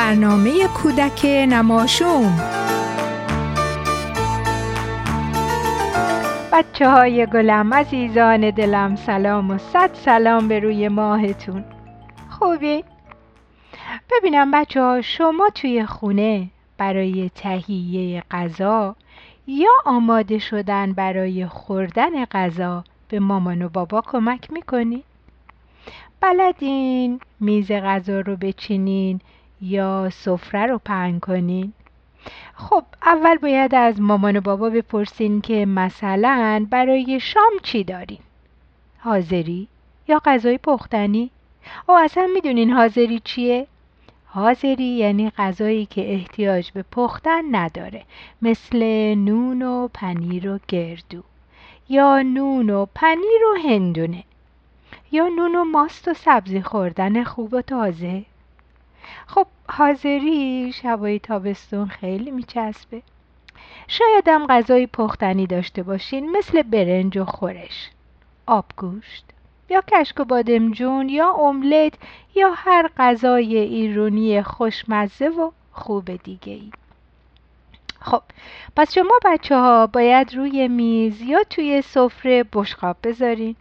برنامه کودک نماشوم بچه های گلم عزیزان دلم سلام و صد سلام به روی ماهتون خوبی؟ ببینم بچه ها شما توی خونه برای تهیه غذا یا آماده شدن برای خوردن غذا به مامان و بابا کمک می‌کنی؟ بلدین میز غذا رو بچینین یا سفره رو پهن کنین؟ خب اول باید از مامان و بابا بپرسین که مثلا برای شام چی دارین؟ حاضری یا غذای پختنی؟ او اصلا می‌دونین حاضری چیه؟ حاضری یعنی غذایی که احتیاج به پختن نداره مثل نون و پنیر و گردو یا نون و پنیر و هندونه یا نون و ماست و سبزی خوردن خوب و تازه. خب حاضری شبای تابستون خیلی میچسبه. شاید هم غذای پختنی داشته باشین مثل برنج و خورش. آبگوشت یا کشک و بادمجون یا املت یا هر غذای ایرونی خوشمزه و خوب دیگه ای خب پس شما بچه ها باید روی میز یا توی سفره بشقاب بذارین.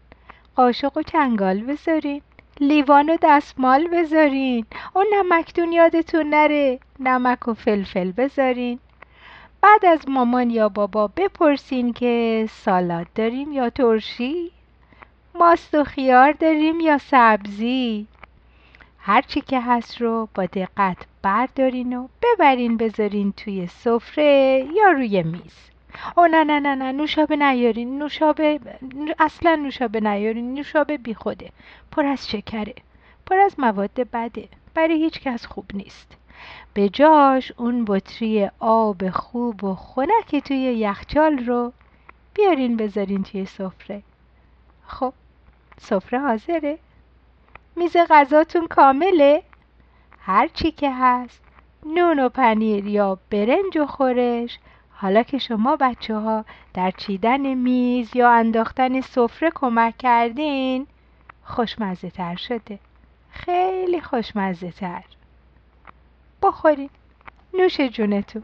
قاشق و چنگال بذارین. لیوان و دستمال بذارین. اون نمکتون یادتون نره. نمک و فلفل بذارین. بعد از مامان یا بابا بپرسین که سالاد داریم یا ترشی؟ ماست و خیار داریم یا سبزی؟ هرچی که هست رو با دقت بردارین و ببرین بذارین توی سفره یا روی میز. او نه نه نه نه نوشابه نیارین نوشابه اصلا نوشابه نیارین نوشابه بی خوده پر از شکره پر از مواد بده برای هیچ کس خوب نیست. به جاش اون بطری آب خوب و خنک توی یخچال رو بیارین بذارین توی سفره. خب سفره حاضره. میز غذاتون کامله. هر چی که هست نون و پنیر یا برنج و خورش. حالا که شما بچه ها در چیدن میز یا انداختن سفره کمک کردین خوشمزه تر شده. خیلی خوشمزه تر بخورین. نوش جونتون.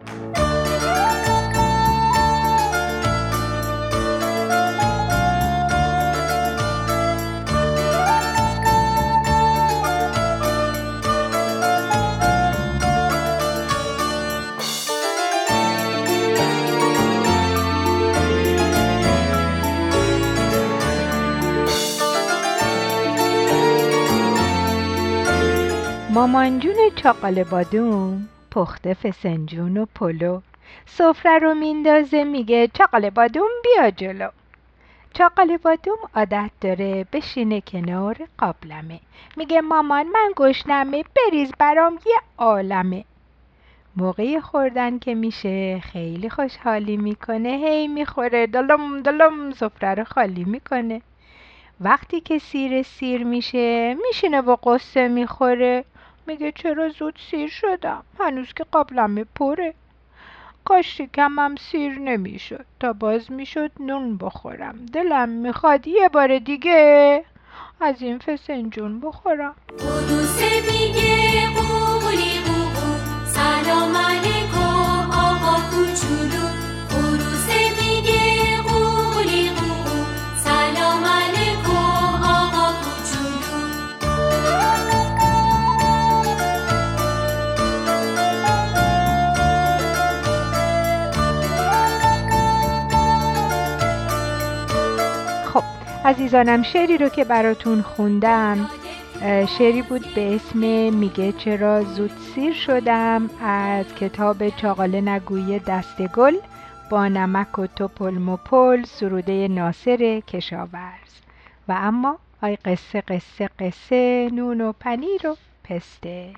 مامانجون چاقال بادوم پخته فسنجون و پلو. سفره رو میندازه میگه چاقال بادوم بیا جلو. چاقال بادوم عادت داره بشینه کنار قابلمه. میگه مامان من گشنمه بریز برام یه عالمه. موقعی خوردن که میشه خیلی خوشحالی می‌کنه هی می‌خوره دلم دلم سفره رو خالی می‌کنه. وقتی که سیر سیر میشه میشینه و قصه می‌خوره. میگه چرا زود سیر شدم؟ هنوز که قابلمه پره کاش شکمم سیر نمی‌شد تا باز می‌شد نون بخورم. دلم می‌خواد یه بار دیگه از این فسنجون بخورم. میگه عزیزانم شعری رو که براتون خوندم شعری بود به اسم میگه چرا زود سیر شدم از کتاب چاقاله نگوی دست گل با نمک و توپل مپل سروده ناصر کشاورز. و اما آی قصه قصه قصه نون و پنیر و پسته.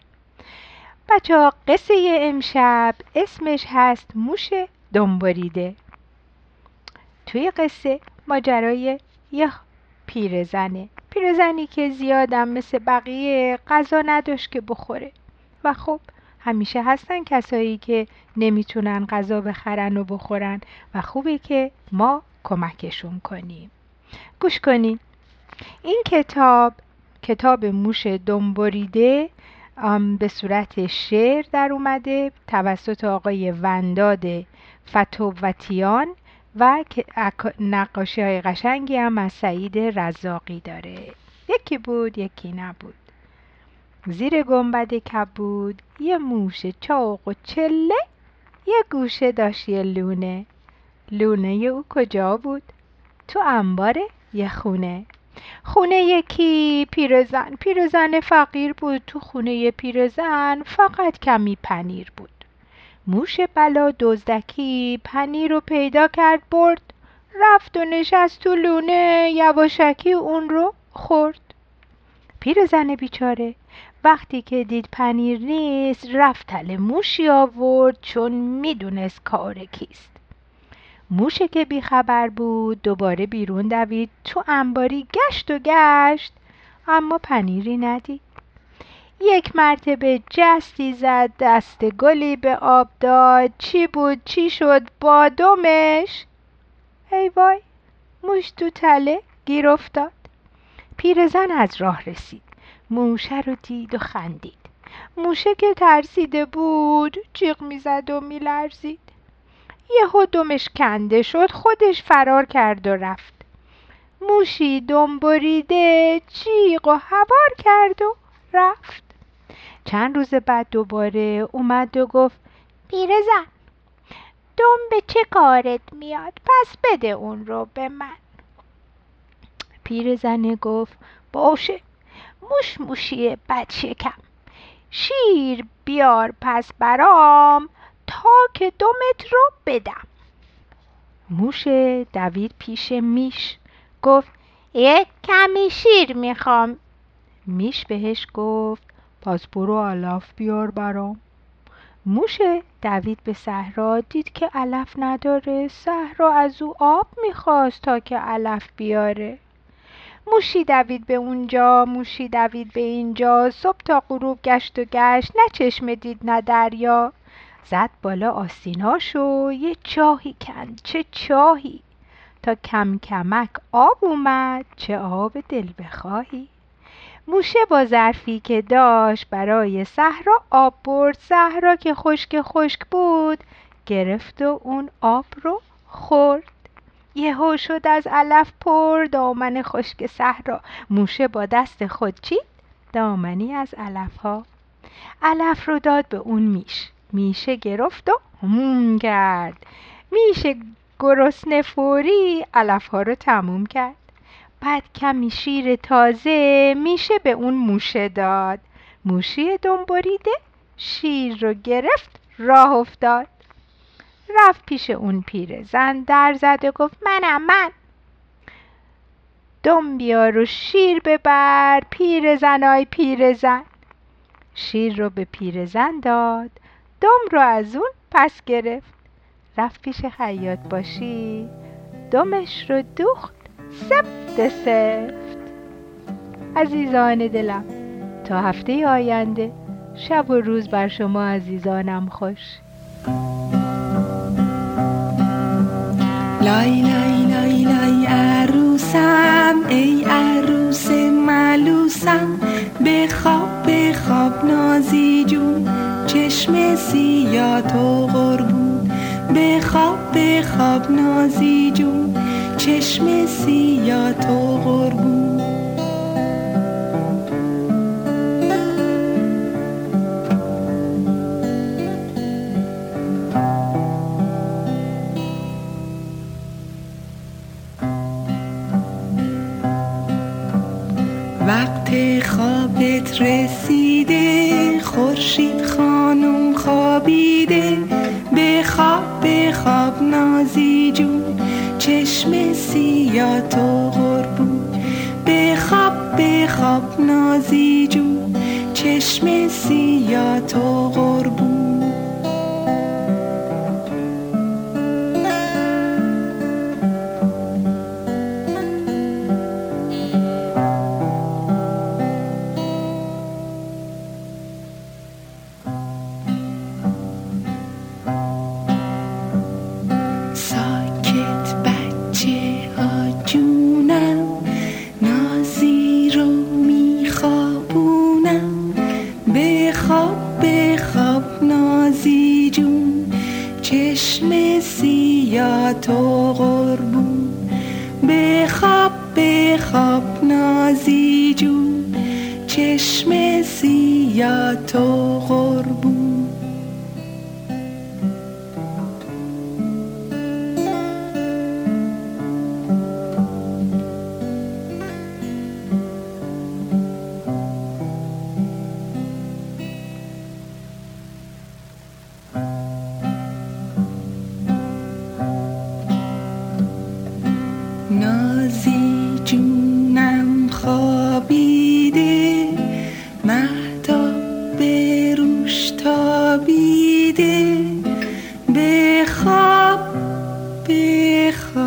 بچه قصه امشب اسمش هست موش دنبریده. توی قصه ماجرای یه پیرزنه. پیرزنی که زیادم مثل بقیه غذا نداشت که بخوره. و خب همیشه هستن کسایی که نمی‌تونن غذا بخرن و بخورن و خوبه که ما کمکشون کنیم. گوش کنین. این کتاب کتاب موش دنبریده به صورت شعر در اومده توسط آقای ونداد فتووتیان. و نقاشی های قشنگی هم از سعید رزاقی داره. یکی بود یکی نبود. زیر گنبد کبود یه موش چاق و چله یه گوشه داشت یه لونه. لونه او کجا بود؟ تو انبار یه خونه. خونه یکی پیرزن. پیرزن فقیر بود. تو خونه پیرزن فقط کمی پنیر بود. موش بلا دزدکی پنیر رو پیدا کرد برد رفت و نشست تو لونه یواشکی اون رو خورد. پیرزن بیچاره وقتی که دید پنیر نیست رفت تل موشی آورد چون می‌دونست کار کیست. موشه که بیخبر بود دوباره بیرون دوید تو انباری گشت و گشت اما پنیری ندید. یک مرتبه جستی زد دست گلی به آب داد. چی بود؟ چی شد؟ بادمش ای وای موش تو تله گیر افتاد. پیرزن از راه رسید. موشه رو دید و خندید. موشه که ترسیده بود جیغ می‌زد و میلرزید. یهو دمش کنده شد خودش فرار کرد و رفت. موشی دنبریده جیغ و هوار کرد و رفت. چند روز بعد دوباره اومد و گفت پیرزن دم به چه کارت میاد؟ پس بده اون رو به من. پیرزنه گفت باشه موش موشی بد شکم شیر بیار پس برام تا که دمت رو بدم. موش دوید پیش میش. گفت یک کمی شیر می‌خوام. میش بهش گفت پس برو علف بیار برام. موشه دوید به صحرا دید که علف نداره. صحرا از او آب می‌خواست تا که علف بیاره. موشی دوید به اونجا موشی دوید به اینجا. صبح تا غروب گشت و گشت نه چشمه دید نه دریا. زد بالا آستیناشو یه چاهی کند چه چاهی. تا کم کمک آب اومد چه آب دل بخواهی. موشه با ظرفی که داشت برای صحرا آب برد. صحرا که خشک خشک بود گرفت و اون آب رو خورد. یهو شد از علف پر دامن خشک صحرا. موشه با دست خود چید دامنی از علف ها علف رو داد به اون میش. میشه گرفت و همون کرد. میشه گرسنه فوری علف ها رو تموم کرد. بعد کمی شیر تازه میشه به اون موشه داد. موشی دنبریده شیر رو گرفت راه افتاد. رفت پیش اون پیره زن در زد و گفت منم من. دم بیار و شیر ببر پیر زنای پیر زن. شیر رو به پیر زن داد دم رو از اون پس گرفت. رفت پیش خیاط باشی دمش رو دوخت سفت سفت عزیزان دلم تا هفته آینده شب و روز بر شما عزیزانم خوش. لای لای لای لای عروسم ای عروس ملوسم بخواب بخواب نازی جون. چشم سیاه تو قربون بخواب بخواب نازی جون. چشم سیاه تو قربون بخواب بخواب نازی جون چشم سیاه تو قربون قربون. بخواب بخواب نازی جون چشم زیاد تو قربون. bi kha